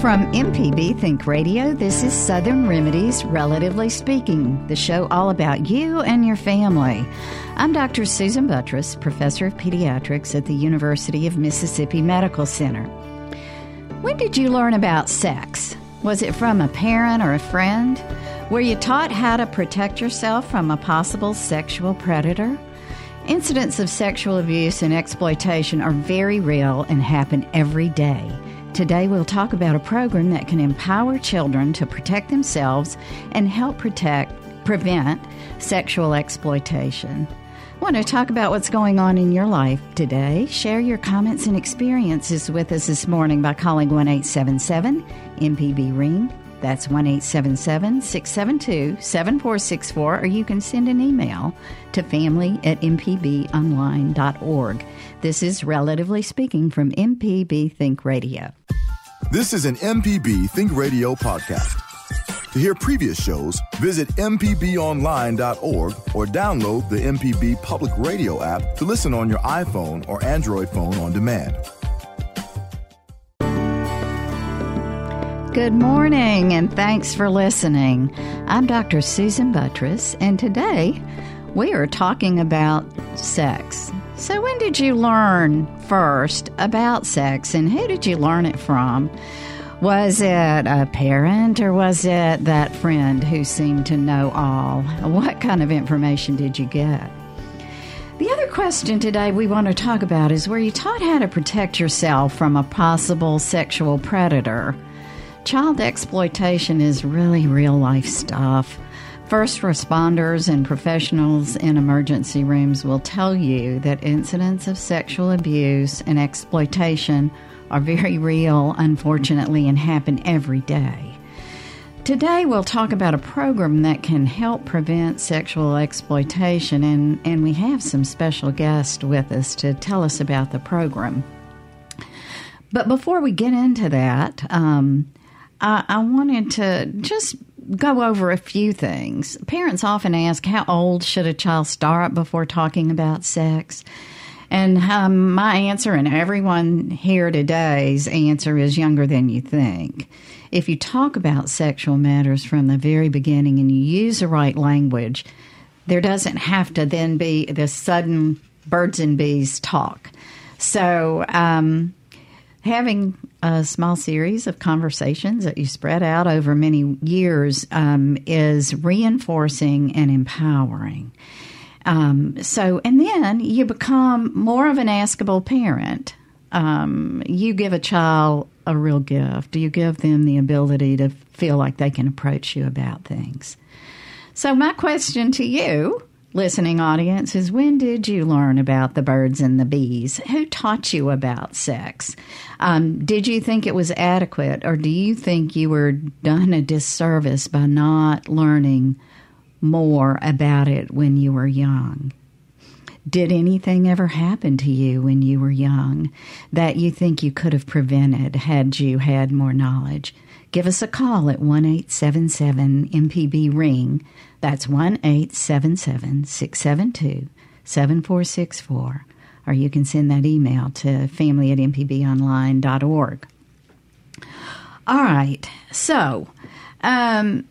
From MPB Think Radio, this is Southern Remedies, Relatively Speaking, the show all about you and your family. I'm Dr. Susan Buttross, Professor of Pediatrics at the University of Mississippi Medical Center. When did you learn about sex? Was it from a parent or a friend? Were you taught how to protect yourself from a possible sexual predator? Incidents of sexual abuse and exploitation are very real and happen every day. Today, we'll talk about a program that can empower children to protect themselves and help protect, prevent sexual exploitation. I want to talk about what's going on in your life today. Share your comments and experiences with us this morning by calling 1 877 MPB Ring. That's 1 877 672 7464, or you can send an email to family at mpbonline.org. This is Relatively Speaking from MPB Think Radio. This is an MPB Think Radio podcast. To hear previous shows, visit MPBOnline.org or download the MPB Public Radio app to listen on your iPhone or Android phone on demand. Good morning and thanks for listening. I'm Dr. Susan Buttross, and today we are talking about sex. So, when did you learn first about sex and who did you learn it from? Was it a parent or was it that friend who seemed to know all? What kind of information did you get? The other question today we want to talk about is were you taught how to protect yourself from a possible sexual predator? Child exploitation is really real life stuff. First responders and professionals in emergency rooms will tell you that incidents of sexual abuse and exploitation are very real, unfortunately, and happen every day. Today, we'll talk about a program that can help prevent sexual exploitation, and, and we have some special guests with us to tell us about the program. But before we get into that, um, I, I wanted to just go over a few things. Parents often ask, How old should a child start before talking about sex? And um, my answer, and everyone here today's answer, is younger than you think. If you talk about sexual matters from the very beginning and you use the right language, there doesn't have to then be this sudden birds and bees talk. So, um, having a small series of conversations that you spread out over many years um, is reinforcing and empowering. Um, so, and then you become more of an askable parent. Um, you give a child a real gift. You give them the ability to feel like they can approach you about things. So, my question to you listening audience is when did you learn about the birds and the bees? Who taught you about sex? Um, did you think it was adequate, or do you think you were done a disservice by not learning more about it when you were young? Did anything ever happen to you when you were young that you think you could have prevented had you had more knowledge? Give us a call at 1 877 MPB Ring. That's 1 877 672 7464. Or you can send that email to family at mpbonline.org. All right, so um,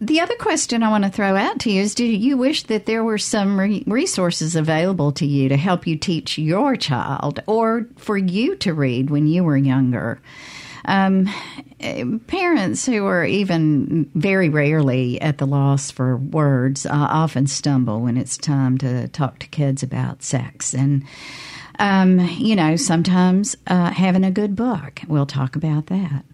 the other question I want to throw out to you is Do you wish that there were some re- resources available to you to help you teach your child or for you to read when you were younger? Um, parents who are even very rarely at the loss for words uh, often stumble when it's time to talk to kids about sex. And, um, you know, sometimes uh, having a good book, we'll talk about that.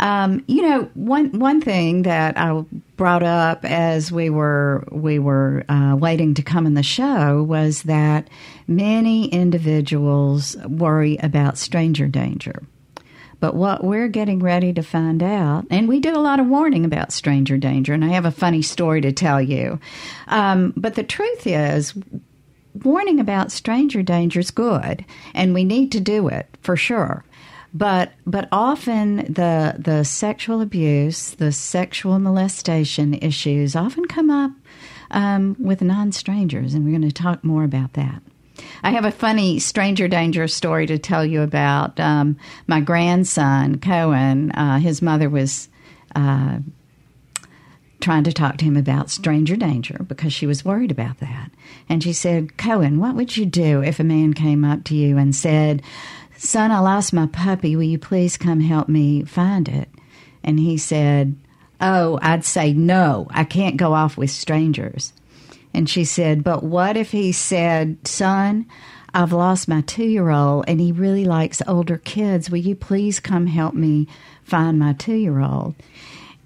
Um, you know, one one thing that I brought up as we were we were uh, waiting to come in the show was that many individuals worry about stranger danger. But what we're getting ready to find out, and we do a lot of warning about stranger danger, and I have a funny story to tell you. Um, but the truth is, warning about stranger danger is good, and we need to do it for sure. But but often the the sexual abuse, the sexual molestation issues often come up um, with non strangers, and we're going to talk more about that. I have a funny stranger danger story to tell you about. Um, my grandson Cohen, uh, his mother was uh, trying to talk to him about stranger danger because she was worried about that, and she said, "Cohen, what would you do if a man came up to you and said?" Son, I lost my puppy. Will you please come help me find it? And he said, Oh, I'd say no, I can't go off with strangers. And she said, But what if he said, Son, I've lost my two year old and he really likes older kids. Will you please come help me find my two year old?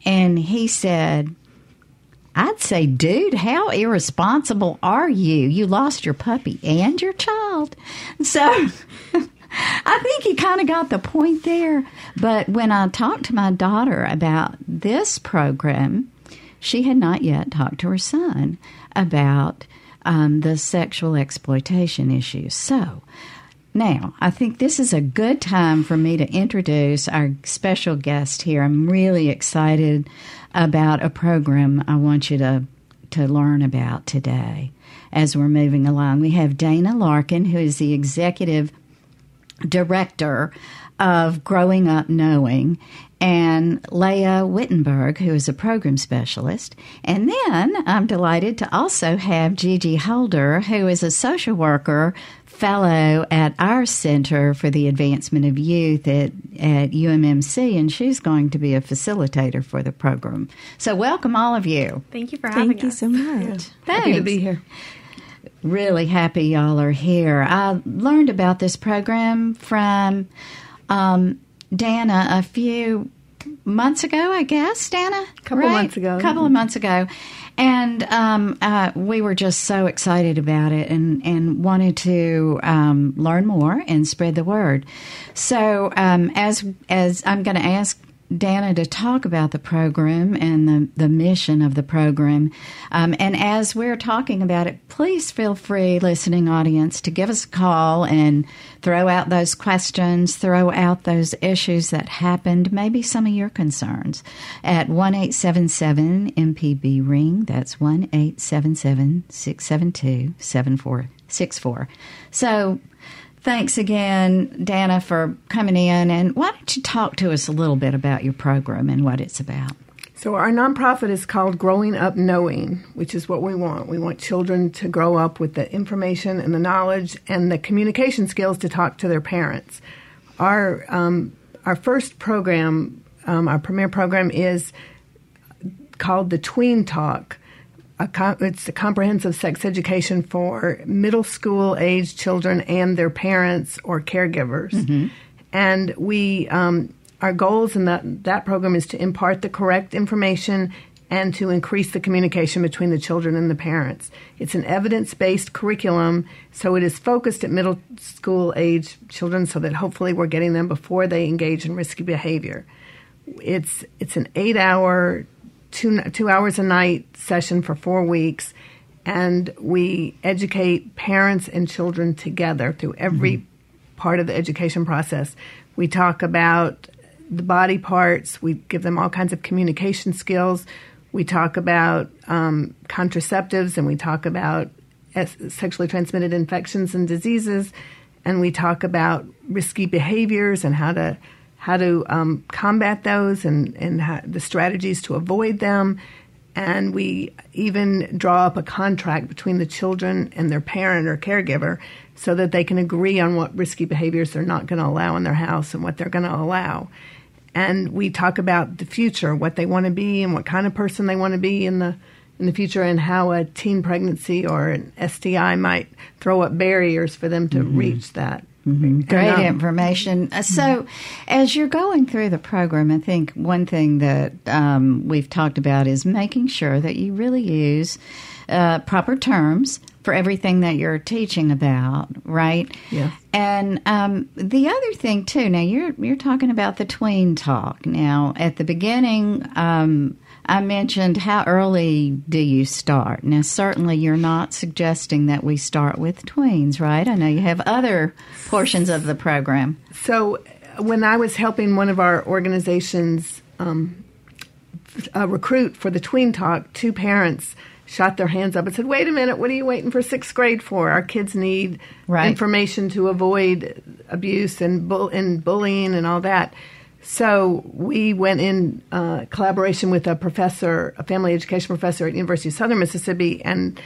And he said, I'd say, dude, how irresponsible are you? You lost your puppy and your child. So I think he kind of got the point there. But when I talked to my daughter about this program, she had not yet talked to her son about um, the sexual exploitation issues. So now I think this is a good time for me to introduce our special guest here. I'm really excited about a program I want you to to learn about today as we're moving along. We have Dana Larkin, who is the executive director of Growing Up Knowing, and Leah Wittenberg, who is a program specialist. And then I'm delighted to also have Gigi Holder, who is a social worker fellow at our Center for the Advancement of Youth at, at UMMC, and she's going to be a facilitator for the program. So, welcome all of you. Thank you for having Thank us. Thank you so much. Yeah. Happy to be here really happy y'all are here. I learned about this program from um, Dana a few months ago, I guess, Dana? A couple right? months ago. A couple of months ago. And um, uh, we were just so excited about it and, and wanted to um, learn more and spread the word. So, um, as as I'm going to ask Dana to talk about the program and the, the mission of the program. Um, and as we're talking about it, please feel free, listening audience, to give us a call and throw out those questions, throw out those issues that happened, maybe some of your concerns at 1 877 MPB Ring. That's 1 877 672 7464. So, Thanks again, Dana, for coming in. And why don't you talk to us a little bit about your program and what it's about? So, our nonprofit is called Growing Up Knowing, which is what we want. We want children to grow up with the information and the knowledge and the communication skills to talk to their parents. Our, um, our first program, um, our premier program, is called the Tween Talk a, it's a comprehensive sex education for middle school age children and their parents or caregivers. Mm-hmm. And we, um, our goals in that, that program is to impart the correct information and to increase the communication between the children and the parents. It's an evidence based curriculum, so it is focused at middle school age children so that hopefully we're getting them before they engage in risky behavior. It's, it's an eight hour two two hours a night session for four weeks, and we educate parents and children together through every mm-hmm. part of the education process. We talk about the body parts. We give them all kinds of communication skills. We talk about um, contraceptives, and we talk about sexually transmitted infections and diseases, and we talk about risky behaviors and how to how to um, combat those and, and how, the strategies to avoid them. And we even draw up a contract between the children and their parent or caregiver so that they can agree on what risky behaviors they're not going to allow in their house and what they're going to allow. And we talk about the future, what they want to be and what kind of person they want to be in the in the future and how a teen pregnancy or an STI might throw up barriers for them to mm-hmm. reach that. Mm-hmm. Great information. Uh, so, as you're going through the program, I think one thing that um, we've talked about is making sure that you really use uh, proper terms for everything that you're teaching about, right? Yeah. And um, the other thing too. Now you're you're talking about the tween talk. Now at the beginning, um, I mentioned how early do you start? Now, certainly you're not suggesting that we start with tweens, right? I know you have other portions of the program. So, when I was helping one of our organizations um, uh, recruit for the Tween Talk, two parents shot their hands up and said, "Wait a minute, what are you waiting for sixth grade for? Our kids need right. information to avoid abuse and bull- and bullying and all that." So we went in uh, collaboration with a professor, a family education professor at University of Southern Mississippi, and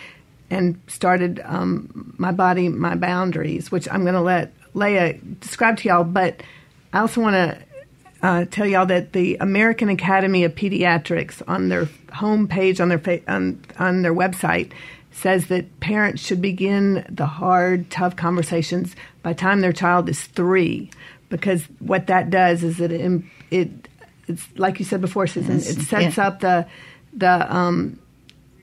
and started um, my body, my boundaries, which I'm going to let Leah describe to y'all. But I also want to uh, tell y'all that the American Academy of Pediatrics on their homepage on their fa- on, on their website says that parents should begin the hard, tough conversations by the time their child is three because what that does is that it, it it's like you said before, Susan. Yes. It sets yeah. up the the um,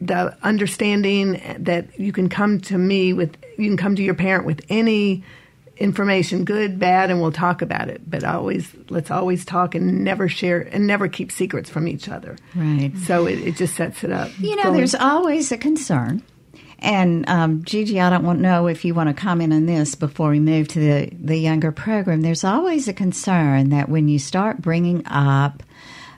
the understanding that you can come to me with you can come to your parent with any information, good, bad, and we'll talk about it. But always let's always talk and never share and never keep secrets from each other. Right. So it, it just sets it up. You know, there's always a concern and um, Gigi, I don't want know if you want to comment on this before we move to the, the younger program. There's always a concern that when you start bringing up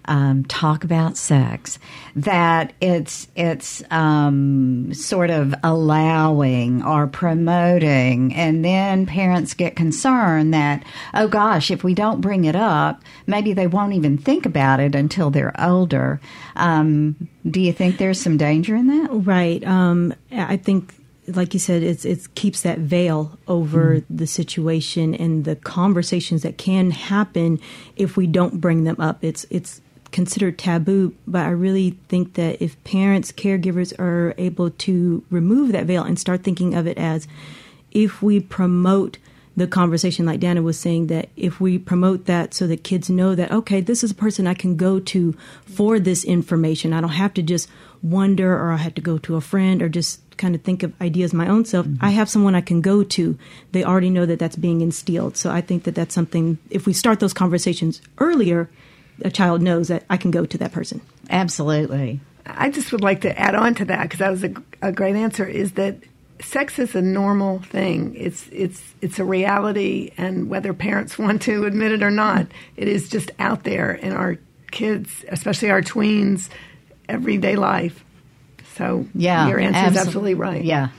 um, talk about sex, that it's it's um, sort of allowing or promoting, and then parents get concerned that oh gosh, if we don't bring it up, maybe they won't even think about it until they're older. Um, do you think there's some danger in that? Right. Um, I think like you said, it's it keeps that veil over mm. the situation and the conversations that can happen if we don't bring them up. It's it's considered taboo, but I really think that if parents, caregivers are able to remove that veil and start thinking of it as if we promote the conversation, like Dana was saying, that if we promote that so that kids know that, okay, this is a person I can go to for this information. I don't have to just wonder or I have to go to a friend or just kind of think of ideas my own self. Mm-hmm. I have someone I can go to. They already know that that's being instilled. So I think that that's something, if we start those conversations earlier, a child knows that I can go to that person. Absolutely. I just would like to add on to that because that was a, a great answer. Is that sex is a normal thing. It's it's it's a reality, and whether parents want to admit it or not, it is just out there in our kids, especially our tweens, everyday life. So yeah, your answer is absolutely right. Yeah,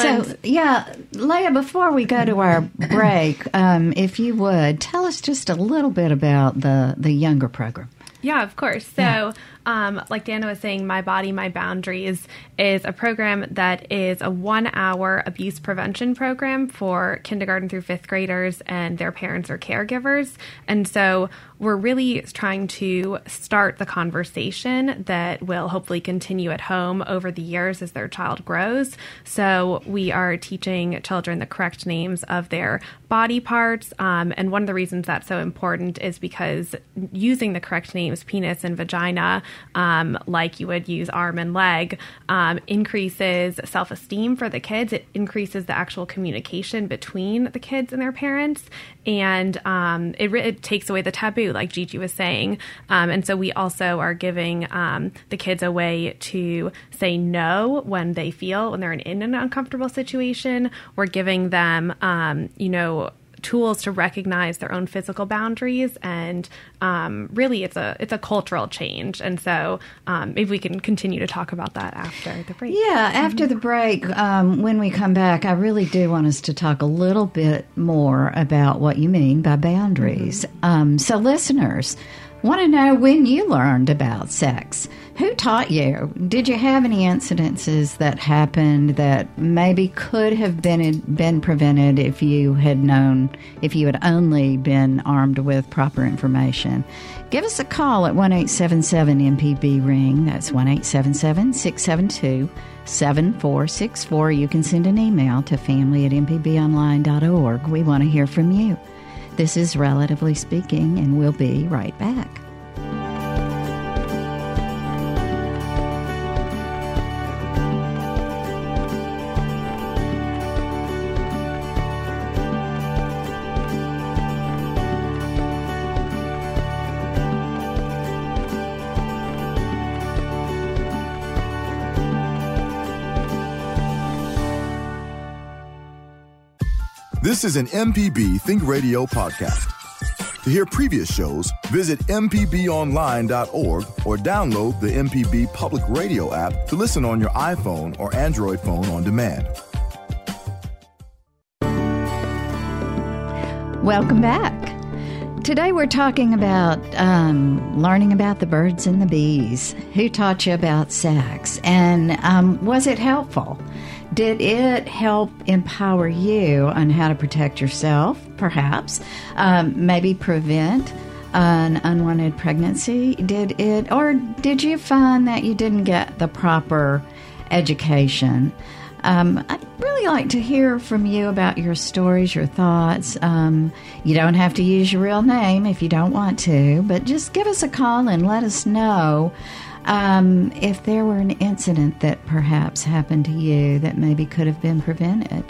so, yeah, Leah, before we go to our break, um, if you would tell us just a little bit about the the younger program. Yeah, of course. So, yeah. Um, like Dana was saying, My Body, My Boundaries is a program that is a one hour abuse prevention program for kindergarten through fifth graders and their parents or caregivers. And so, we're really trying to start the conversation that will hopefully continue at home over the years as their child grows. So we are teaching children the correct names of their body parts. Um, and one of the reasons that's so important is because using the correct names, penis and vagina, um, like you would use arm and leg, um, increases self esteem for the kids. It increases the actual communication between the kids and their parents. And um, it, it takes away the taboo like Gigi was saying. Um, and so we also are giving um, the kids a way to say no when they feel when they're in, an uncomfortable situation. We're giving them, um, you know, tools to recognize their own physical boundaries and um, really it's a it's a cultural change. And so um, maybe we can continue to talk about that after the break. Yeah after the break um, when we come back i really do want us to talk a little bit more about what you mean by boundaries. Mm-hmm. Um, so listeners want to know when you learned about sex who taught you? Did you have any incidences that happened that maybe could have been been prevented if you had known, if you had only been armed with proper information? Give us a call at one eight seven seven MPB ring. That's one eight seven seven six seven two. 7464. You can send an email to family at mpbonline.org. We want to hear from you. This is Relatively Speaking, and we'll be right back. This is an MPB Think Radio podcast. To hear previous shows, visit MPBOnline.org or download the MPB Public Radio app to listen on your iPhone or Android phone on demand. Welcome back. Today we're talking about um, learning about the birds and the bees. Who taught you about sex? And um, was it helpful? Did it help empower you on how to protect yourself, perhaps? Um, maybe prevent an unwanted pregnancy? Did it, or did you find that you didn't get the proper education? Um, I'd really like to hear from you about your stories, your thoughts. Um, you don't have to use your real name if you don't want to, but just give us a call and let us know um, if there were an incident that perhaps happened to you that maybe could have been prevented.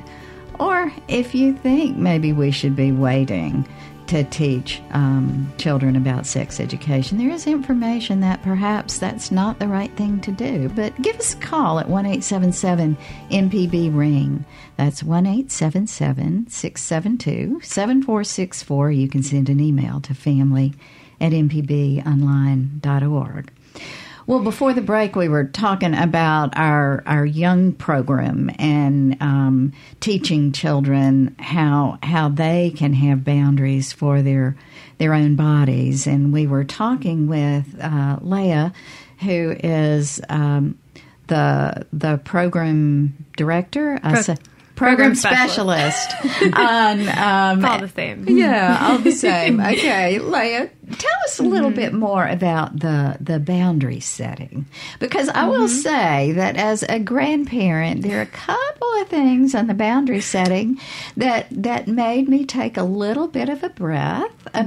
Or if you think maybe we should be waiting to teach um, children about sex education. There is information that perhaps that's not the right thing to do, but give us a call at 1 877 MPB Ring. That's 1 877 672 7464. You can send an email to family at mpbonline.org. Well, before the break, we were talking about our our young program and um, teaching children how how they can have boundaries for their their own bodies. And we were talking with uh, Leah, who is um, the the program director. Pro- program, specialist. on, um, all the same. Yeah, all the same. Okay, Leah, tell us a little mm-hmm. bit more about the the boundary setting, because I mm-hmm. will say that as a grandparent, there are a couple of things on the boundary setting that that made me take a little bit of a breath mm-hmm.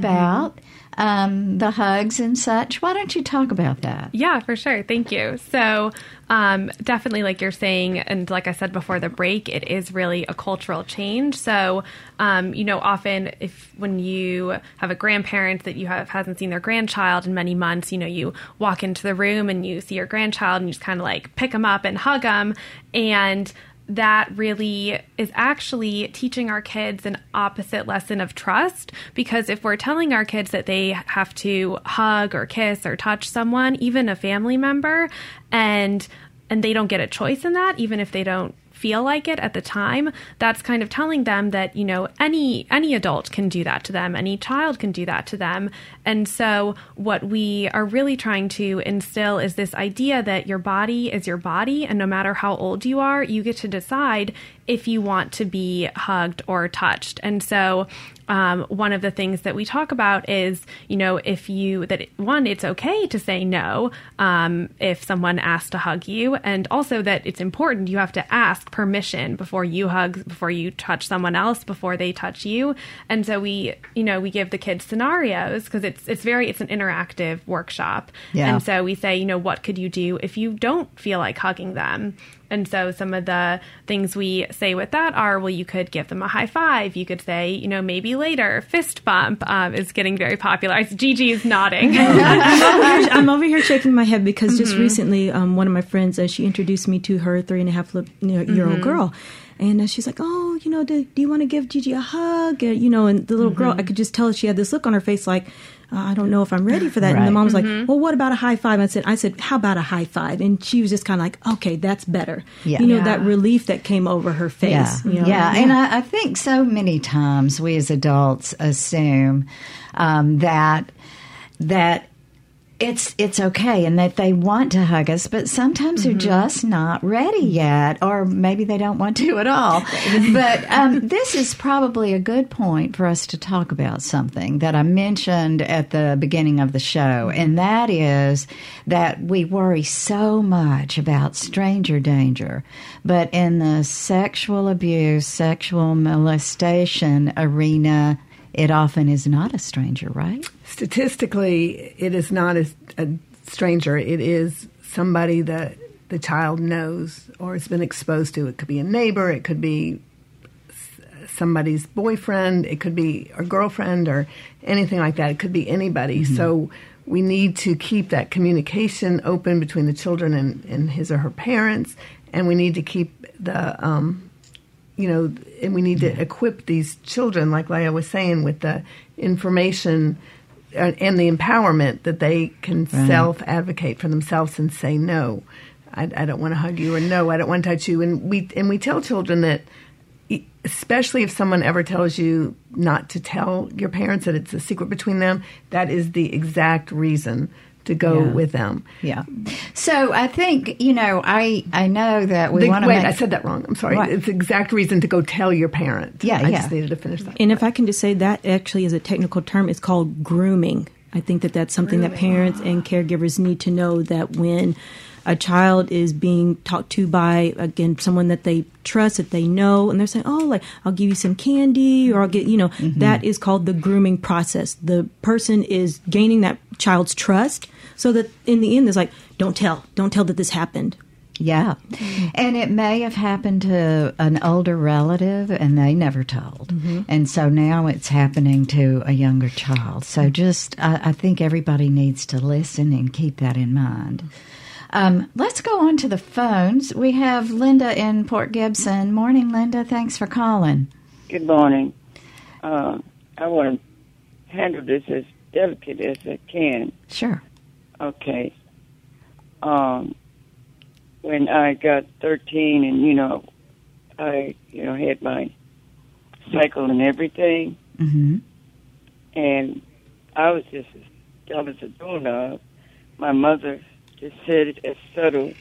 Um, the hugs and such. Why don't you talk about that? Yeah, for sure. Thank you. So, um, definitely, like you're saying, and like I said before the break, it is really a cultural change. So, um, you know, often if when you have a grandparent that you have hasn't seen their grandchild in many months, you know, you walk into the room and you see your grandchild and you just kind of like pick them up and hug them, and that really is actually teaching our kids an opposite lesson of trust because if we're telling our kids that they have to hug or kiss or touch someone even a family member and and they don't get a choice in that even if they don't feel like it at the time, that's kind of telling them that, you know, any any adult can do that to them, any child can do that to them. And so what we are really trying to instill is this idea that your body is your body and no matter how old you are, you get to decide if you want to be hugged or touched. And so um, one of the things that we talk about is, you know, if you, that one, it's okay to say no um, if someone asks to hug you, and also that it's important you have to ask permission before you hug, before you touch someone else, before they touch you. And so we, you know, we give the kids scenarios because it's, it's very, it's an interactive workshop. Yeah. And so we say, you know, what could you do if you don't feel like hugging them? And so some of the things we say with that are, well, you could give them a high five. You could say, you know, maybe later. Fist bump um, is getting very popular. Gigi is nodding. I'm, over here, I'm, over here, shaking my head because just mm-hmm. recently, um, one of my friends, uh, she introduced me to her three and a half year old mm-hmm. girl. And uh, she's like, "Oh, you know, do, do you want to give Gigi a hug?" Uh, you know, and the little mm-hmm. girl, I could just tell she had this look on her face, like, uh, I don't know if I'm ready for that. Right. And the mom's mm-hmm. like, well, what about a high five? I said, I said, how about a high five? And she was just kind of like, okay, that's better. Yeah. You know, yeah. that relief that came over her face. Yeah. You know? yeah. And I, I, think so many times we as adults assume um, that that it's it's okay and that they want to hug us, but sometimes mm-hmm. they're just not ready yet, or maybe they don't want to at all. but um, this is probably a good point for us to talk about something that I mentioned at the beginning of the show, and that is that we worry so much about stranger danger, but in the sexual abuse, sexual molestation arena, it often is not a stranger, right? Statistically, it is not a, a stranger. It is somebody that the child knows or has been exposed to. It could be a neighbor, it could be somebody's boyfriend, it could be a girlfriend or anything like that. It could be anybody. Mm-hmm. So we need to keep that communication open between the children and, and his or her parents, and we need to keep the um, you know, and we need to equip these children, like Leah was saying, with the information Uh, and the empowerment that they can Right. self advocate for themselves and say no. I, I don't want to hug you, or no, I don't want to touch you. And we and we tell children that, especially if someone ever tells you not to tell your parents that it's a secret between them, that is the exact reason to go Yeah. with them. Yeah. So I think you know I I know that we want to wait, make. I said that wrong. I'm sorry. What? It's the exact reason to go tell your parent. Yeah, I yeah. just needed to finish that. And if I can just say that actually is a technical term, it's called grooming. I think that that's something that parents and caregivers need to know that when a child is being talked to by again someone that they trust that they know and they're saying oh like i'll give you some candy or i'll get you know mm-hmm. that is called the grooming process the person is gaining that child's trust so that in the end it's like don't tell don't tell that this happened Yeah. And it may have happened to an older relative and they never told. And so now it's happening to a younger child. So just, I, I think everybody needs to listen and keep that in mind. Um, let's go on to the phones. We have Linda in Port Gibson. Morning, Linda. Thanks for calling. Good morning. Uh, I want to handle this as delicate as I can. Sure. Okay. Um, when I got 13 and, you know, I, you know, had my cycle and everything, hmm and I was just, I was a doorknob. My mother just said it as subtle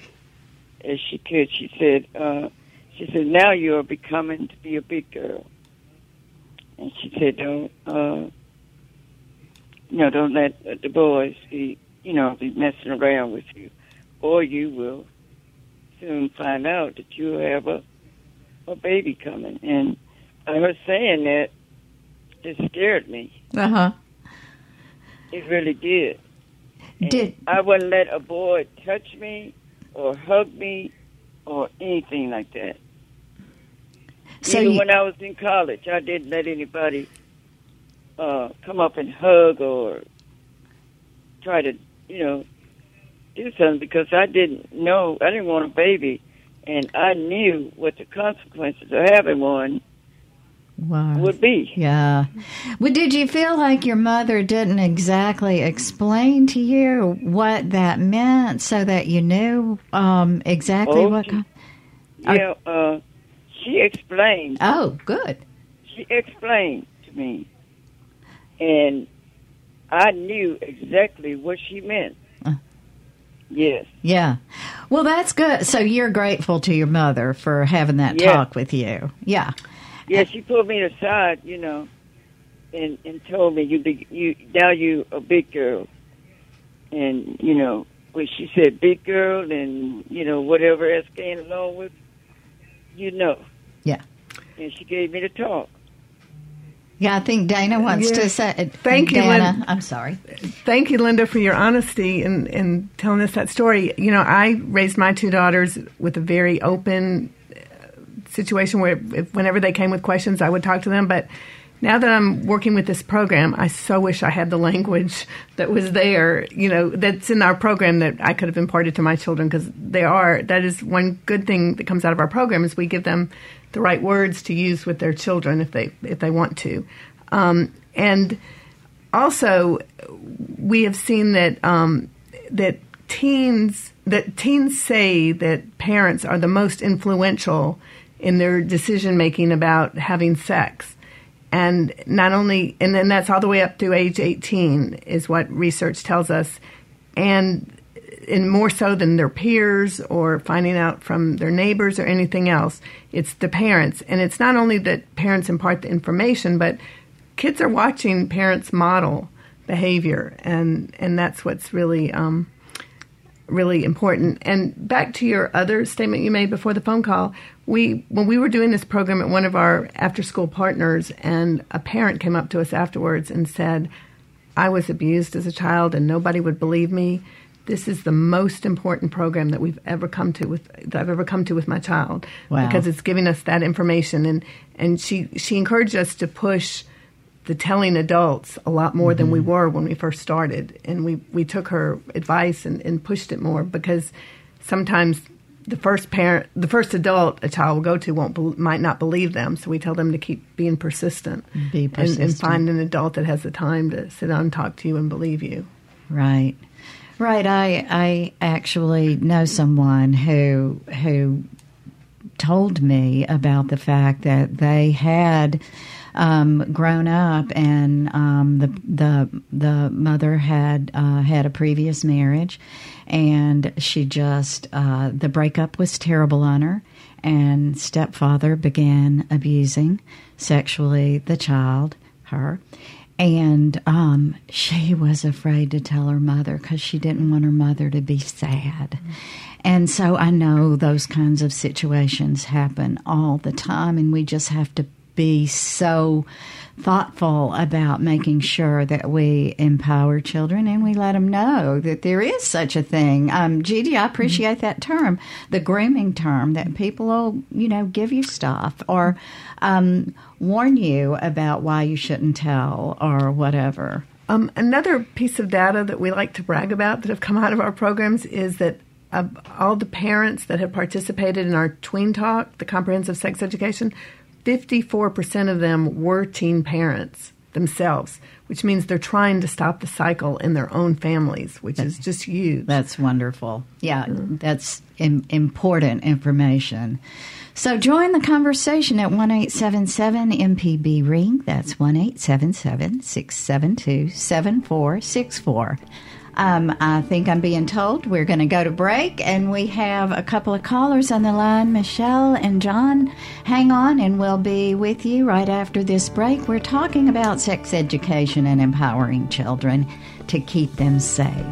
as she could. She said, uh, she said, now you are becoming to be a big girl. And she said, don't, uh, you know, don't let the boys be, you know, be messing around with you, or you will soon find out that you have a, a baby coming. And I was saying that it scared me. Uh huh. It really did. And Did- I wouldn't let a boy touch me or hug me or anything like that. So Even you- when I was in college, I didn't let anybody uh, come up and hug or try to, you know, do something because I didn't know. I didn't want a baby, and I knew what the consequences of having one Wow. would be. Yeah. Well, did you feel like your mother didn't exactly explain to you what that meant so that you knew um, exactly Oh, what? she- Yeah, uh, she explained. Oh, good. She explained to me, and I knew exactly what she meant. Uh. Yes. Yeah. Well, that's good. So you're grateful to your mother for having that Yeah. talk with you. Yeah. Yeah, she pulled me aside, you know, and and told me you be you now you a big girl, and you know when she said big girl and you know whatever else came along with, you know. Yeah. And she gave me the talk. Yeah, I think Dana wants Yeah. to say. Thank you, Dana. I'm sorry. Thank you, Linda, for your honesty in, in telling us that story. You know, I raised my two daughters with a very open uh, situation where if, whenever they came with questions, I would talk to them. But now that I'm working with this program, I so wish I had the language that was there, you know, that's in our program that I could have imparted to my children because they are, that is one good thing that comes out of our program is we give them the right words to use with their children if they, if they want to. Um, and also, we have seen that um, that teens that teens say that parents are the most influential in their decision making about having sex, and not only and then that's all the way up to age eighteen is what research tells us, and and more so than their peers or finding out from their neighbors or anything else. It's the parents. And it's not only that parents impart the information, but kids are watching parents model behavior. And, and that's what's really, um, really important. And back to your other statement you made before the phone call, we when we were doing this program at one of our after school partners and a parent came up to us afterwards and said, I was abused as a child and nobody would believe me. This is the most important program that we've ever come to with that I've ever come to with my child Wow. because it's giving us that information and and she she encouraged us to push the telling adults a lot more than we mm-hmm. were when we first started and we we took her advice and, and pushed it more because sometimes the first parent, the first adult a child will go to won't might not believe them. So we tell them to keep being persistent, Be persistent. And, and find an adult that has the time to sit down and talk to you and believe you. Right. Right. I I actually know someone who who told me about the fact that they had um, grown up and um, the the the mother had uh, had a previous marriage and she just uh, the breakup was terrible on her and stepfather began abusing sexually the child her and um, she was afraid to tell her mother because she didn't want her mother to be sad. And so I know those kinds of situations happen all the time, and we just have to be so thoughtful about making sure that we empower children and we let them know that there is such a thing. Um, I appreciate that term, the grooming term, that people will, you know, give you stuff or um, warn you about why you shouldn't tell or whatever. Um, another piece of data that we like to brag about that have come out of our programs is that uh, all the parents that have participated in our tween talk, the comprehensive sex education, 54% of them were teen parents themselves, which means they're trying to stop the cycle in their own families, which is just huge. That's wonderful. Yeah, mm-hmm. that's Im- important information. So join the conversation at 1877 MPB Ring. That's 1 877 672 7464. Um, I think I'm being told we're going to go to break, and we have a couple of callers on the line. Michelle and John, hang on, and we'll be with you right after this break. We're talking about sex education and empowering children to keep them safe.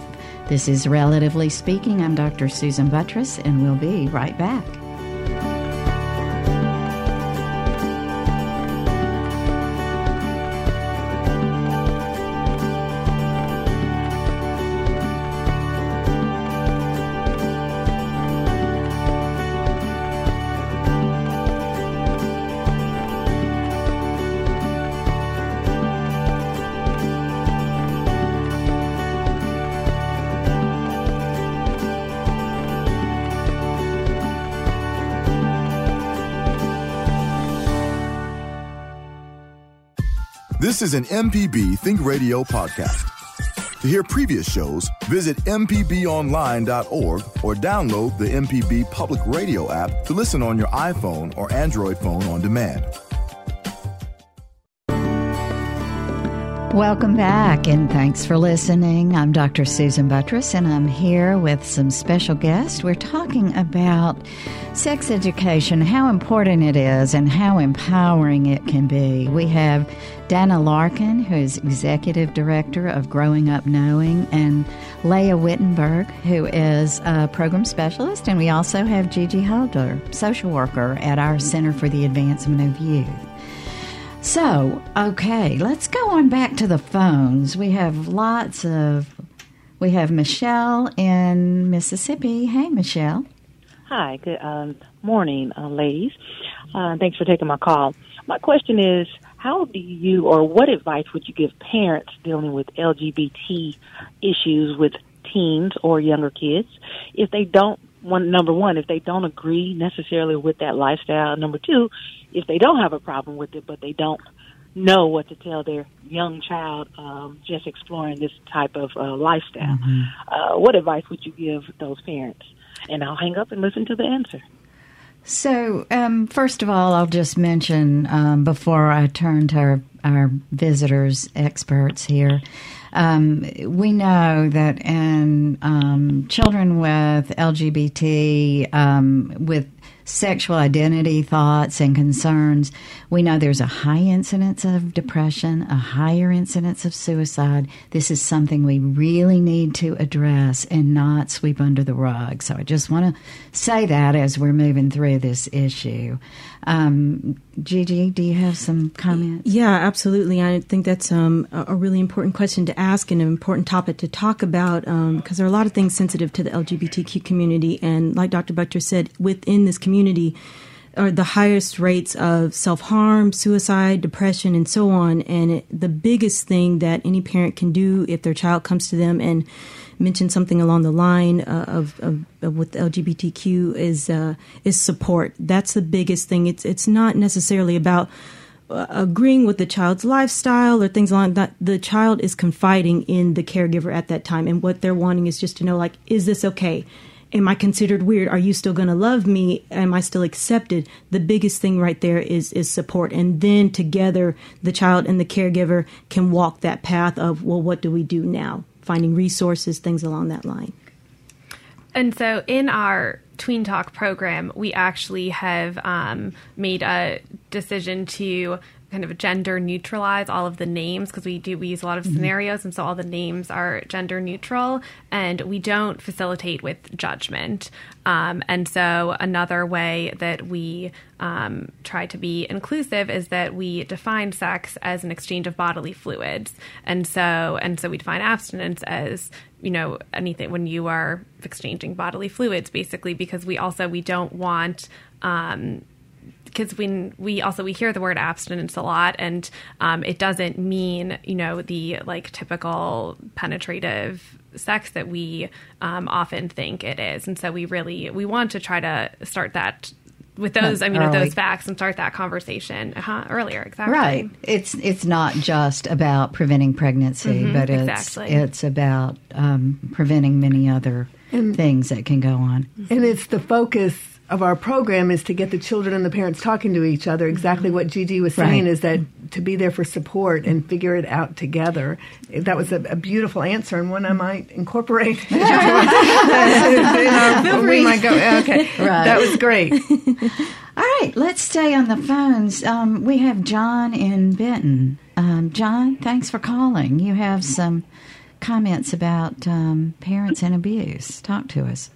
This is Relatively Speaking. I'm Dr. Susan Buttross, and we'll be right back. This is an MPB Think Radio podcast. To hear previous shows, visit MPBOnline.org or download the MPB Public Radio app to listen on your iPhone or Android phone on demand. Welcome back, and thanks for listening. I'm Dr. Susan Buttross, and I'm here with some special guests. We're talking about sex education, how important it is, and how empowering it can be. We have Dana Larkin, who is Executive Director of Growing Up Knowing, and Leah Wittenberg, who is a Program Specialist, and we also have Gigi Holder, Social Worker at our Center for the Advancement of Youth. So, okay, let's go on back to the phones. We have lots of. We have Michelle in Mississippi. Hey, Michelle. Hi, good um, morning, uh, ladies. Uh, thanks for taking my call. My question is how do you, or what advice would you give parents dealing with LGBT issues with teens or younger kids? If they don't one number one if they don't agree necessarily with that lifestyle. Number two if they don't have a problem with it but they don't know what to tell their young child um, just exploring this type of uh, lifestyle. Mm-hmm. uh, what advice would you give those parents? And i'll hang up and listen to the answer so, um, first of all, I'll just mention um, before I turn to our, our visitors, experts here, um, we know that in um, children with LGBT, um, with sexual identity thoughts and concerns, we know there's a high incidence of depression, a higher incidence of suicide. This is something we really need to address and not sweep under the rug. So I just want to say that as we're moving through this issue. Um, Gigi, do you have some comments? Yeah, absolutely. I think that's um, a really important question to ask and an important topic to talk about because um, there are a lot of things sensitive to the LGBTQ community. And like Dr. Butcher said, within this community, are the highest rates of self harm, suicide, depression, and so on. And it, the biggest thing that any parent can do if their child comes to them and mention something along the line uh, of, of, of, with LGBTQ is uh, is support. That's the biggest thing. It's it's not necessarily about uh, agreeing with the child's lifestyle or things like that. The child is confiding in the caregiver at that time, and what they're wanting is just to know, like, is this okay? am I considered weird? Are you still going to love me? Am I still accepted? The biggest thing right there is is support, and then together the child and the caregiver can walk that path of well, what do we do now? Finding resources, things along that line. And so in our Tween Talk program, we actually have um, made a decision to kind of gender neutralize all of the names because we do we use a lot of mm-hmm. scenarios and so all the names are gender neutral and we don't facilitate with judgment um, and so another way that we um, try to be inclusive is that we define sex as an exchange of bodily fluids and so and so we define abstinence as you know anything when you are exchanging bodily fluids basically because we also we don't want um, because when we also we hear the word abstinence a lot and um, it doesn't mean you know the like typical penetrative sex that we um, often think it is and so we really we want to try to start that with those, I mean, with those facts and start that conversation uh-huh, earlier. Exactly. Right. It's it's not just about preventing pregnancy, mm-hmm, but it's exactly. it's about um, preventing many other and, things that can go on. And it's the focus of our program is to get the children and the parents talking to each other. Exactly what Gigi was saying right. is that to be there for support and figure it out together. That was a, a beautiful answer and one I might incorporate. our, we might go. Okay, right. that was great. All right, let's stay on the phones. Um, we have John in Benton. Um, John, thanks for calling. You have some comments about um, parents and abuse. Talk to us.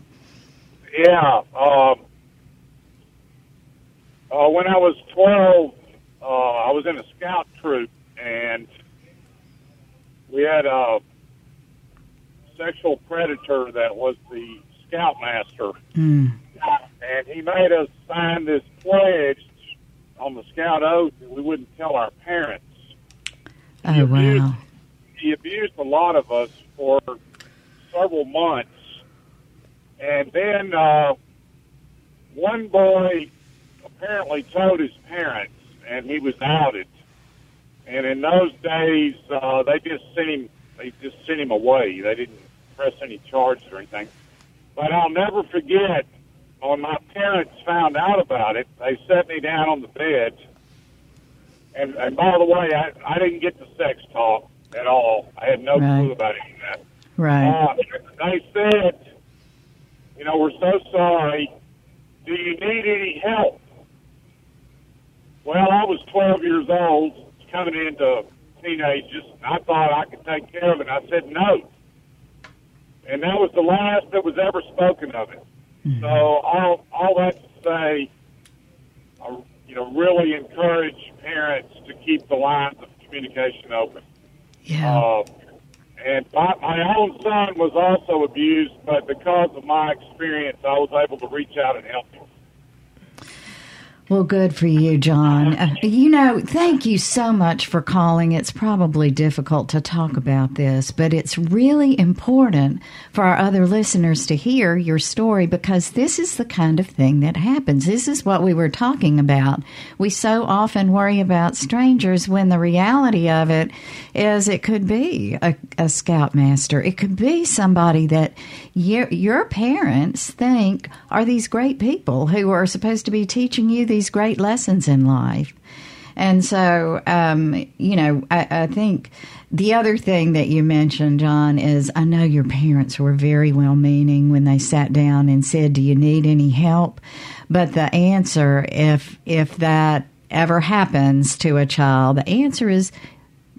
Yeah. Um, uh, when I was 12, uh, I was in a scout troop, and we had a sexual predator that was the scoutmaster. Mm. And he made us sign this pledge on the scout oath that we wouldn't tell our parents. Oh, he abused, wow. He abused a lot of us for several months. And then uh, one boy apparently told his parents, and he was outed. And in those days, uh, they just sent him. They just sent him away. They didn't press any charges or anything. But I'll never forget when my parents found out about it. They set me down on the bed, and, and by the way, I, I didn't get the sex talk at all. I had no right. clue about any of that. Right. Uh, they said, you know, we're so sorry. Do you need any help? Well, I was 12 years old, coming into teenagers. I thought I could take care of it. I said no. And that was the last that was ever spoken of it. Mm-hmm. So all all that to say, I, you know, really encourage parents to keep the lines of communication open. Yeah. Uh, and my, my own son was also abused, but because of my experience, I was able to reach out and help him. Well, good for you, John. Uh, you know, thank you so much for calling. It's probably difficult to talk about this, but it's really important for our other listeners to hear your story because this is the kind of thing that happens. This is what we were talking about. We so often worry about strangers when the reality of it is it could be a, a scoutmaster. It could be somebody that your, your parents think are these great people who are supposed to be teaching you these great lessons in life. And so, um, you know, I, I, think the other thing that you mentioned, John, is I know your parents were very well meaning when they sat down and said, Do you need any help? But the answer, if if that ever happens to a child, the answer is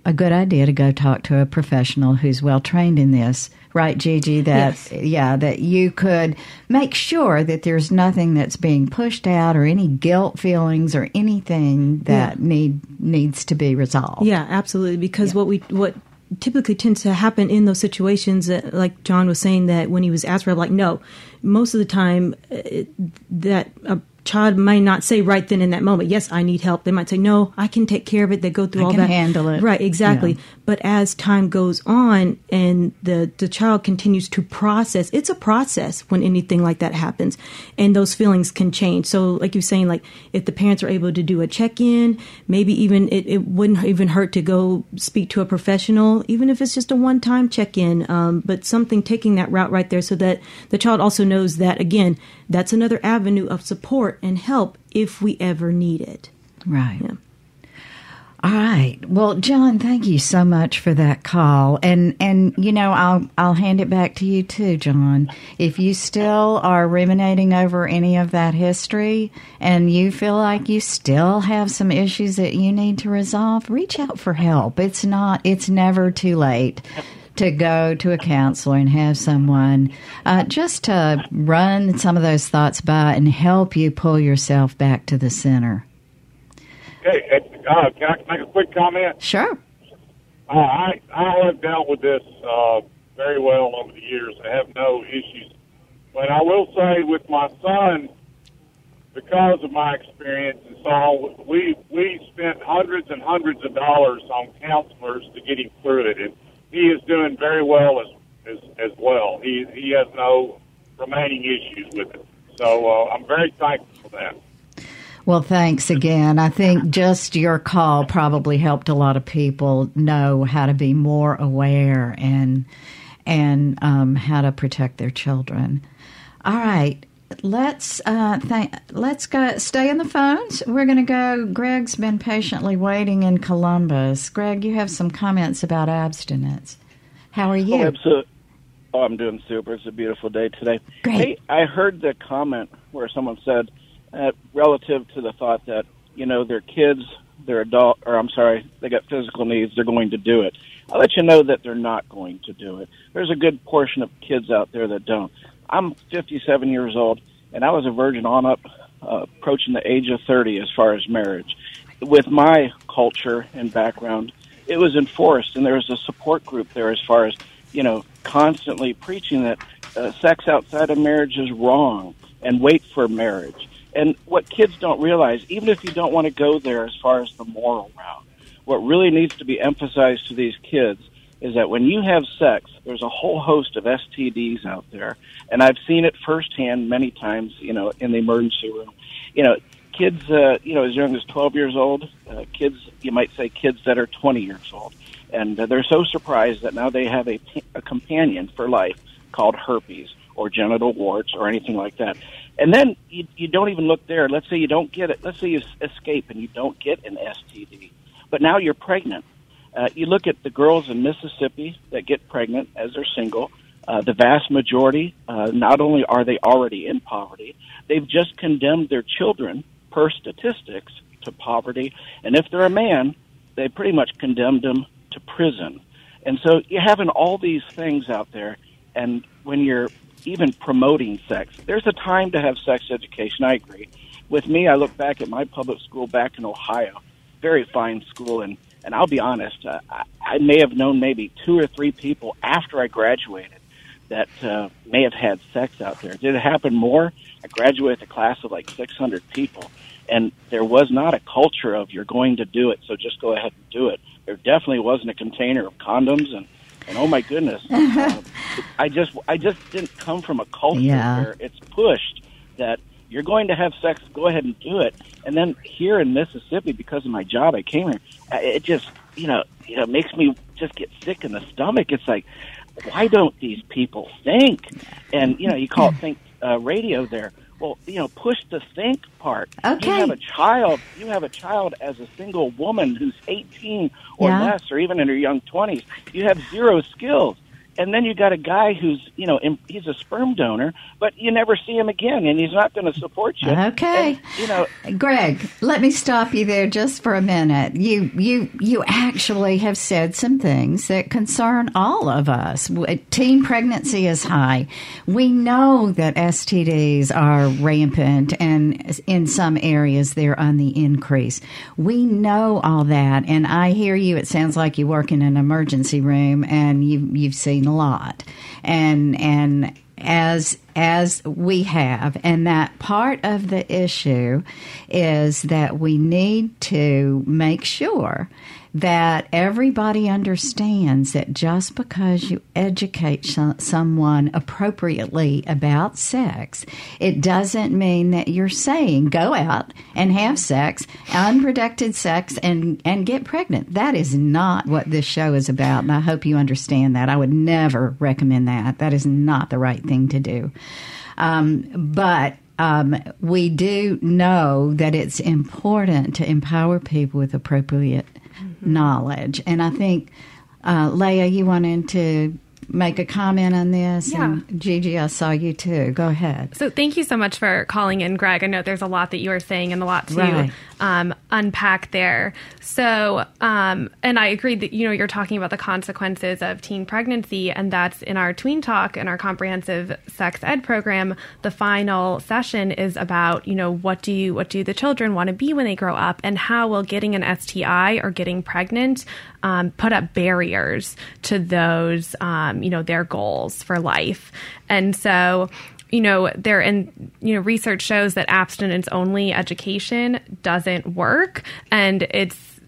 a good idea to go talk to a professional who's well trained in this right, Gigi? That yes. yeah, that you could make sure that there's nothing that's being pushed out or any guilt feelings or anything that yeah. need needs to be resolved. Yeah, absolutely. Because yeah. what we what typically tends to happen in those situations, uh, like John was saying, that when he was asked for, like, no, most of the time uh, that a child might not say right then in that moment, yes, I need help. They might say, no, I can take care of it. They go through all that. I all can that. handle it. Right, exactly. Yeah. But as time goes on and the, the child continues to process, it's a process when anything like that happens. And those feelings can change. So, like you're saying, like if the parents are able to do a check in, maybe even it, it wouldn't even hurt to go speak to a professional, even if it's just a one time check in. Um, but something taking that route right there so that the child also knows that, again, that's another avenue of support and help if we ever need it. Right. Yeah. All right. Well, John, thank you so much for that call. And and you know, I'll I'll hand it back to you too, John. If you still are ruminating over any of that history and you feel like you still have some issues that you need to resolve, reach out for help. It's not it's never too late to go to a counselor and have someone uh, just to run some of those thoughts by and help you pull yourself back to the center. Okay, uh, can I make a quick comment? Sure. Uh, I I have dealt with this uh, very well over the years. I have no issues, but I will say with my son, because of my experience and so we we spent hundreds and hundreds of dollars on counselors to get him through it, and he is doing very well as as, as well. He he has no remaining issues with it, so uh, I'm very thankful for that. Well, thanks again. I think just your call probably helped a lot of people know how to be more aware and and um, how to protect their children. All right, let's uh, th- let's go. Stay on the phones. We're going to go. Greg's been patiently waiting in Columbus. Greg, you have some comments about abstinence. How are you? Oh, absolutely. Oh, I'm doing super. It's a beautiful day today. Great. Hey, I heard the comment where someone said, uh, relative to the thought that you know their kids, their adult, or I'm sorry, they got physical needs, they're going to do it. I'll let you know that they're not going to do it. There's a good portion of kids out there that don't. I'm 57 years old, and I was a virgin on up, uh, approaching the age of 30 as far as marriage. With my culture and background, it was enforced, and there was a support group there as far as you know, constantly preaching that uh, sex outside of marriage is wrong and wait for marriage. And what kids don't realize, even if you don't want to go there as far as the moral route, what really needs to be emphasized to these kids is that when you have sex, there's a whole host of STDs out there, and I've seen it firsthand many times. You know, in the emergency room, you know, kids, uh, you know, as young as 12 years old, uh, kids, you might say kids that are 20 years old, and uh, they're so surprised that now they have a, a companion for life called herpes or genital warts or anything like that. And then you, you don't even look there. Let's say you don't get it. Let's say you escape and you don't get an STD, but now you're pregnant. Uh, you look at the girls in Mississippi that get pregnant as they're single. Uh, the vast majority, uh, not only are they already in poverty, they've just condemned their children, per statistics, to poverty. And if they're a man, they pretty much condemned them to prison. And so you're having all these things out there, and when you're even promoting sex, there's a time to have sex education. I agree. With me, I look back at my public school back in Ohio, very fine school, and and I'll be honest, uh, I, I may have known maybe two or three people after I graduated that uh, may have had sex out there. Did it happen more? I graduated with a class of like 600 people, and there was not a culture of you're going to do it, so just go ahead and do it. There definitely wasn't a container of condoms, and and oh my goodness, uh, I just I just didn't come from a culture Yeah. where it's pushed that you're going to have sex, go ahead and do it. And then here in Mississippi, because of my job, I came here. It just you know you know makes me just get sick in the stomach. It's like why don't these people think? And you know, you call it think uh, radio there. Well, you know, push the think part. Okay. You have a child. You have a child as a single woman who's 18 or Yeah. less, or even in her young 20s. You have zero skills. And then you got a guy who's, you know, he's a sperm donor, but you never see him again, and he's not going to support you. Okay. And, you know, Greg, let me stop you there just for a minute. You you you actually have said some things that concern all of us. Teen pregnancy is high. We know that STDs are rampant and in some areas they're on the increase. We know all that and I hear you it sounds like you work in an emergency room and you you've seen a lot. And and as as we have. And that part of the issue is that we need to make sure that everybody understands that just because you educate someone appropriately about sex, it doesn't mean that you're saying go out and have sex, unprotected sex, and, and get pregnant. That is not what this show is about, and I hope you understand that. I would never recommend that. That is not the right thing to do. Um, but um, we do know that it's important to empower people with appropriate. Knowledge. And I think, uh, Leah, you wanted to make a comment on this? Yeah. And Gigi, I saw you too. Go ahead. So thank you so much for calling in, Greg. I know there's a lot that you are saying and a lot to right. um, unpack there. So, um, and I agree that, you know, you're talking about the consequences of teen pregnancy, and that's in our Tween Talk and our comprehensive sex ed program. The final session is about, you know, what do you, what do the children want to be when they grow up, and how will getting an STI or getting pregnant um, put up barriers to those, um, you know, their goals for life. And so, you know, there and you know, research shows that abstinence only education doesn't work, and it's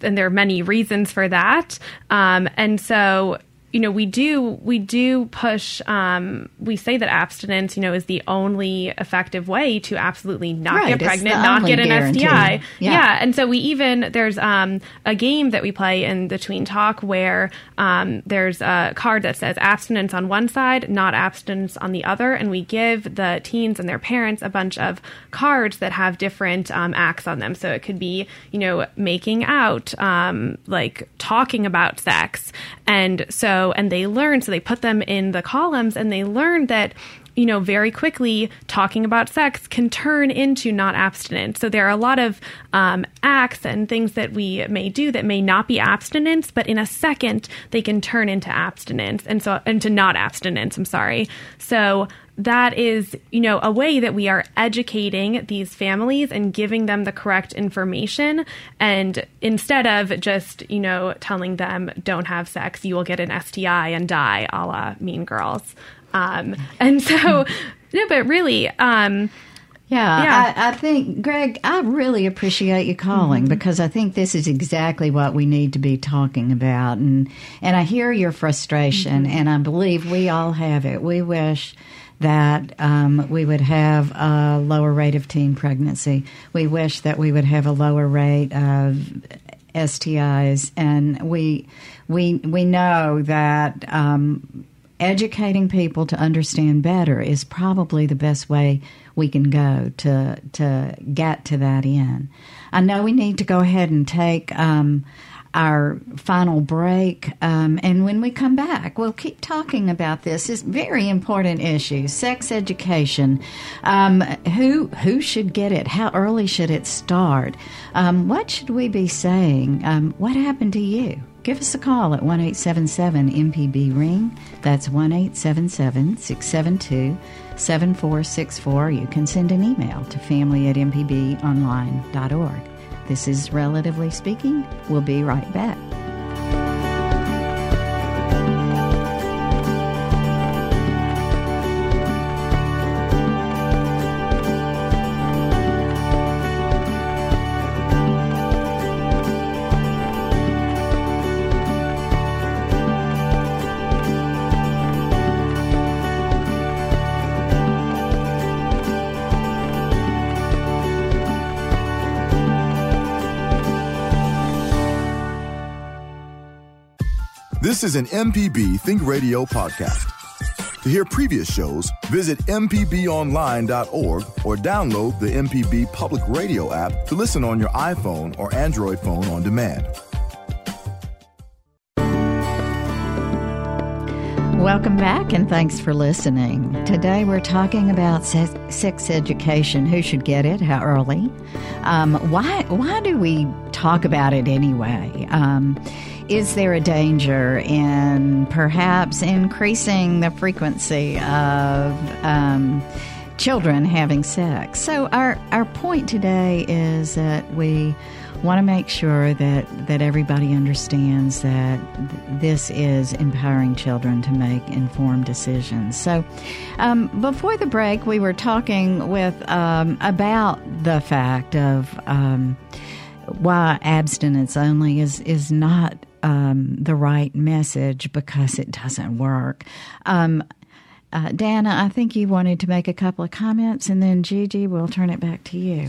and there are many reasons for that. Um, and so, you know we do we do push um, we say that abstinence you know is the only effective way to absolutely not right, get pregnant not get an guarantee. sti yeah. yeah. and so we even there's um, a game that we play in the tween talk where um, there's a card that says abstinence on one side not abstinence on the other and we give the teens and their parents a bunch of cards that have different um, acts on them so it could be you know making out um, like talking about sex and so and they learn, so they put them in the columns and they learn that you know, very quickly talking about sex can turn into not abstinence. So there are a lot of um, acts and things that we may do that may not be abstinence, but in a second they can turn into abstinence and so into not abstinence. I'm sorry. So that is, you know, a way that we are educating these families and giving them the correct information. And instead of just, you know, telling them, don't have sex, you will get an STI and die, a la Mean Girls. Um, and so, no, but really, um, yeah, yeah. I, I, think, Greg, I really appreciate you calling mm-hmm. because I think this is exactly what we need to be talking about. And, and I hear your frustration, mm-hmm. and I believe we all have it. We wish that um, we would have a lower rate of teen pregnancy. We wish that we would have a lower rate of STIs, and we we we know that um, educating people to understand better is probably the best way we can go to to get to that end. I know we need to go ahead and take. Um, our final break. Um, and when we come back, we'll keep talking about this. It's very important issue: sex education. Um, who who should get it? How early should it start? Um, what should we be saying? Um, what happened to you? Give us a call at one eight seven seven MPB ring. That's one eight seven seven six seven two. 7464. You can send an email to family at mpbonline.org. This is Relatively Speaking. We'll be right back. This is an MPB Think Radio podcast. To hear previous shows, visit MPBOnline.org or download the MPB Public Radio app to listen on your iPhone or Android phone on demand. Welcome back and thanks for listening. Today we're talking about sex education. Who should get it? How early? Um, why? Why do we talk about it anyway? Um, is there a danger in perhaps increasing the frequency of um, children having sex? So, our, our point today is that we want to make sure that, that everybody understands that th- this is empowering children to make informed decisions. So, um, before the break, we were talking with um, about the fact of um, why abstinence only is is not um, the right message because it doesn't work. Um, uh, Dana, I think you wanted to make a couple of comments, and then Gigi, we'll turn it back to you.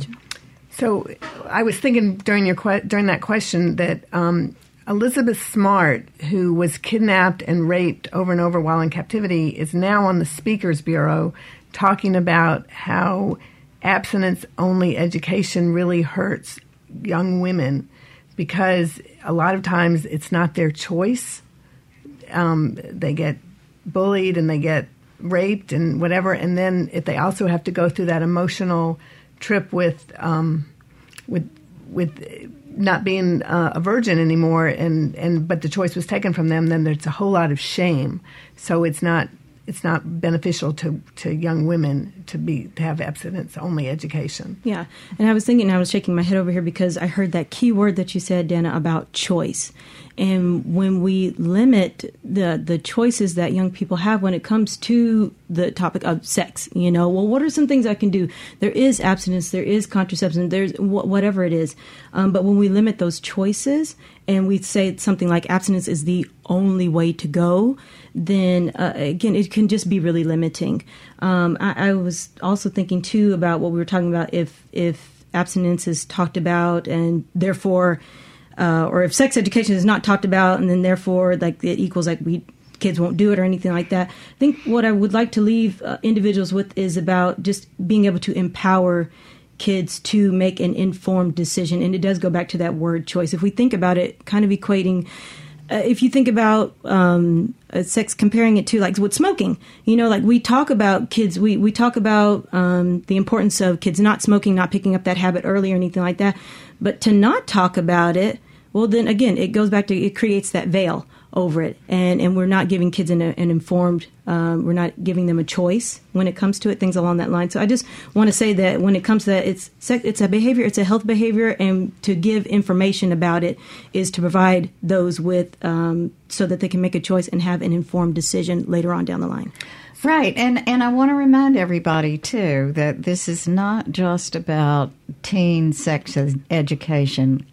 So, I was thinking during your que- during that question that um, Elizabeth Smart, who was kidnapped and raped over and over while in captivity, is now on the Speakers Bureau talking about how abstinence only education really hurts young women because a lot of times it's not their choice. Um, they get bullied and they get raped and whatever, and then if they also have to go through that emotional trip with um, with with not being uh, a virgin anymore, and and but the choice was taken from them, then there's a whole lot of shame. So it's not it's not beneficial to, to young women to be to have abstinence only education. Yeah, and I was thinking, I was shaking my head over here because I heard that key word that you said, Dana, about choice. And when we limit the the choices that young people have when it comes to the topic of sex, you know, well, what are some things I can do? There is abstinence, there is contraception, there's wh- whatever it is. Um, but when we limit those choices and we say something like abstinence is the only way to go, then uh, again, it can just be really limiting. Um, I, I was also thinking too about what we were talking about if if abstinence is talked about and therefore uh, or if sex education is not talked about and then therefore like it equals like we kids won't do it or anything like that. I think what I would like to leave uh, individuals with is about just being able to empower kids to make an informed decision. And it does go back to that word choice. If we think about it, kind of equating. Uh, if you think about um, uh, sex, comparing it to like with smoking, you know, like we talk about kids, we we talk about um, the importance of kids not smoking, not picking up that habit early or anything like that. But to not talk about it, well, then again, it goes back to it creates that veil over it, and and we're not giving kids an, an informed, um, we're not giving them a choice when it comes to it, things along that line. So I just want to say that when it comes to that, it's it's a behavior, it's a health behavior, and to give information about it is to provide those with um, so that they can make a choice and have an informed decision later on down the line. Right, and and I want to remind everybody too that this is not just about teen sex education.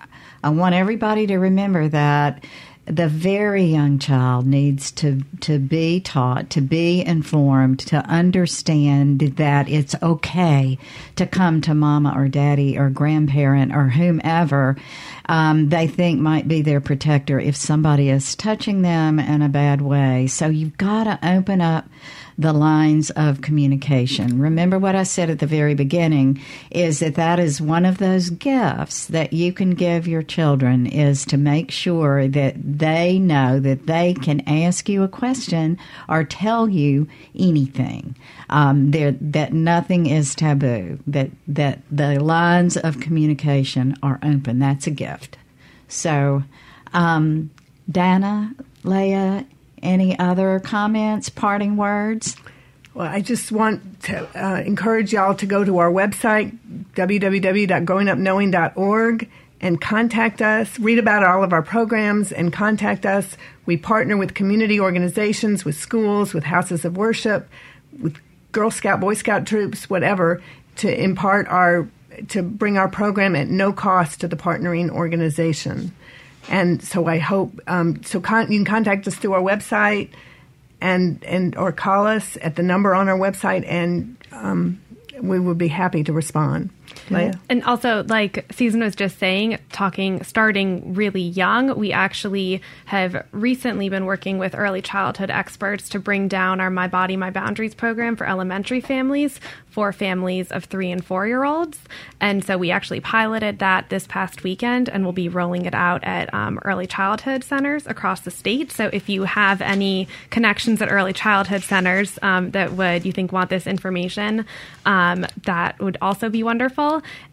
I want everybody to remember that the very young child needs to to be taught, to be informed, to understand that it's okay to come to mama or daddy or grandparent or whomever um, they think might be their protector if somebody is touching them in a bad way. So you've got to open up the lines of communication. Remember what I said at the very beginning is that that is one of those gifts that you can give your children is to make sure that they know that they can ask you a question or tell you anything. Um, that nothing is taboo. That that the lines of communication are open. That's a gift. So, um, Dana, Leah, any other comments, parting words? Well, I just want to uh, encourage y'all to go to our website, www.growingupknowing.org, and contact us, read about all of our programs, and contact us. We partner with community organizations, with schools, with houses of worship, with Girl Scout, Boy Scout troops, whatever, to impart our to bring our program at no cost to the partnering organization. And so I hope um, so. Con- you can contact us through our website, and and or call us at the number on our website, and um, we would be happy to respond. Leah? And also, like Susan was just saying, talking, starting really young, we actually have recently been working with early childhood experts to bring down our My Body, My Boundaries program for elementary families for families of three and four year olds. And so we actually piloted that this past weekend and we'll be rolling it out at um, early childhood centers across the state. So if you have any connections at early childhood centers um, that would, you think, want this information, um, that would also be wonderful.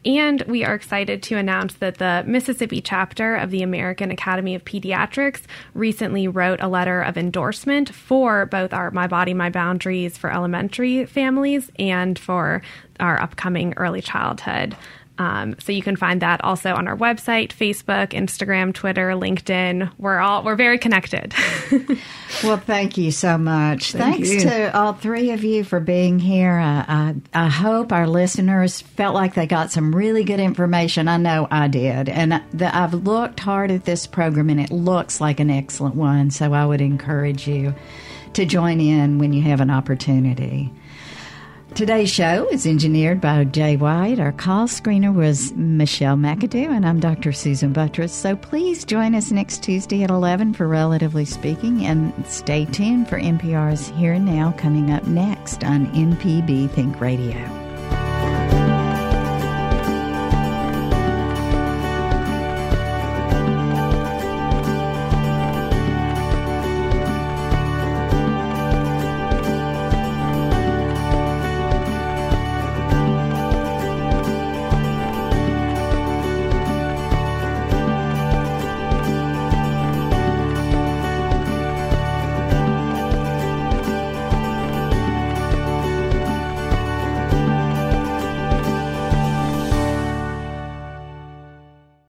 And we are excited to announce that the Mississippi chapter of the American Academy of Pediatrics recently wrote a letter of endorsement for both our My Body, My Boundaries for elementary families and for our upcoming early childhood Um, so you can find that also on our website, Facebook, Instagram, Twitter, LinkedIn. We're all we're very connected. well, thank you so much. Thank Thanks you. to all three of you for being here. I, I, I hope our listeners felt like they got some really good information. I know I did, and the, I've looked hard at this program, and it looks like an excellent one. So I would encourage you to join in when you have an opportunity. Today's show is engineered by Jay White. Our call screener was Michelle McAdoo, and I'm Dr. Susan Buttross. So please join us next Tuesday at 11 for Relatively Speaking, and stay tuned for NPR's Here and Now coming up next on MPB Think Radio.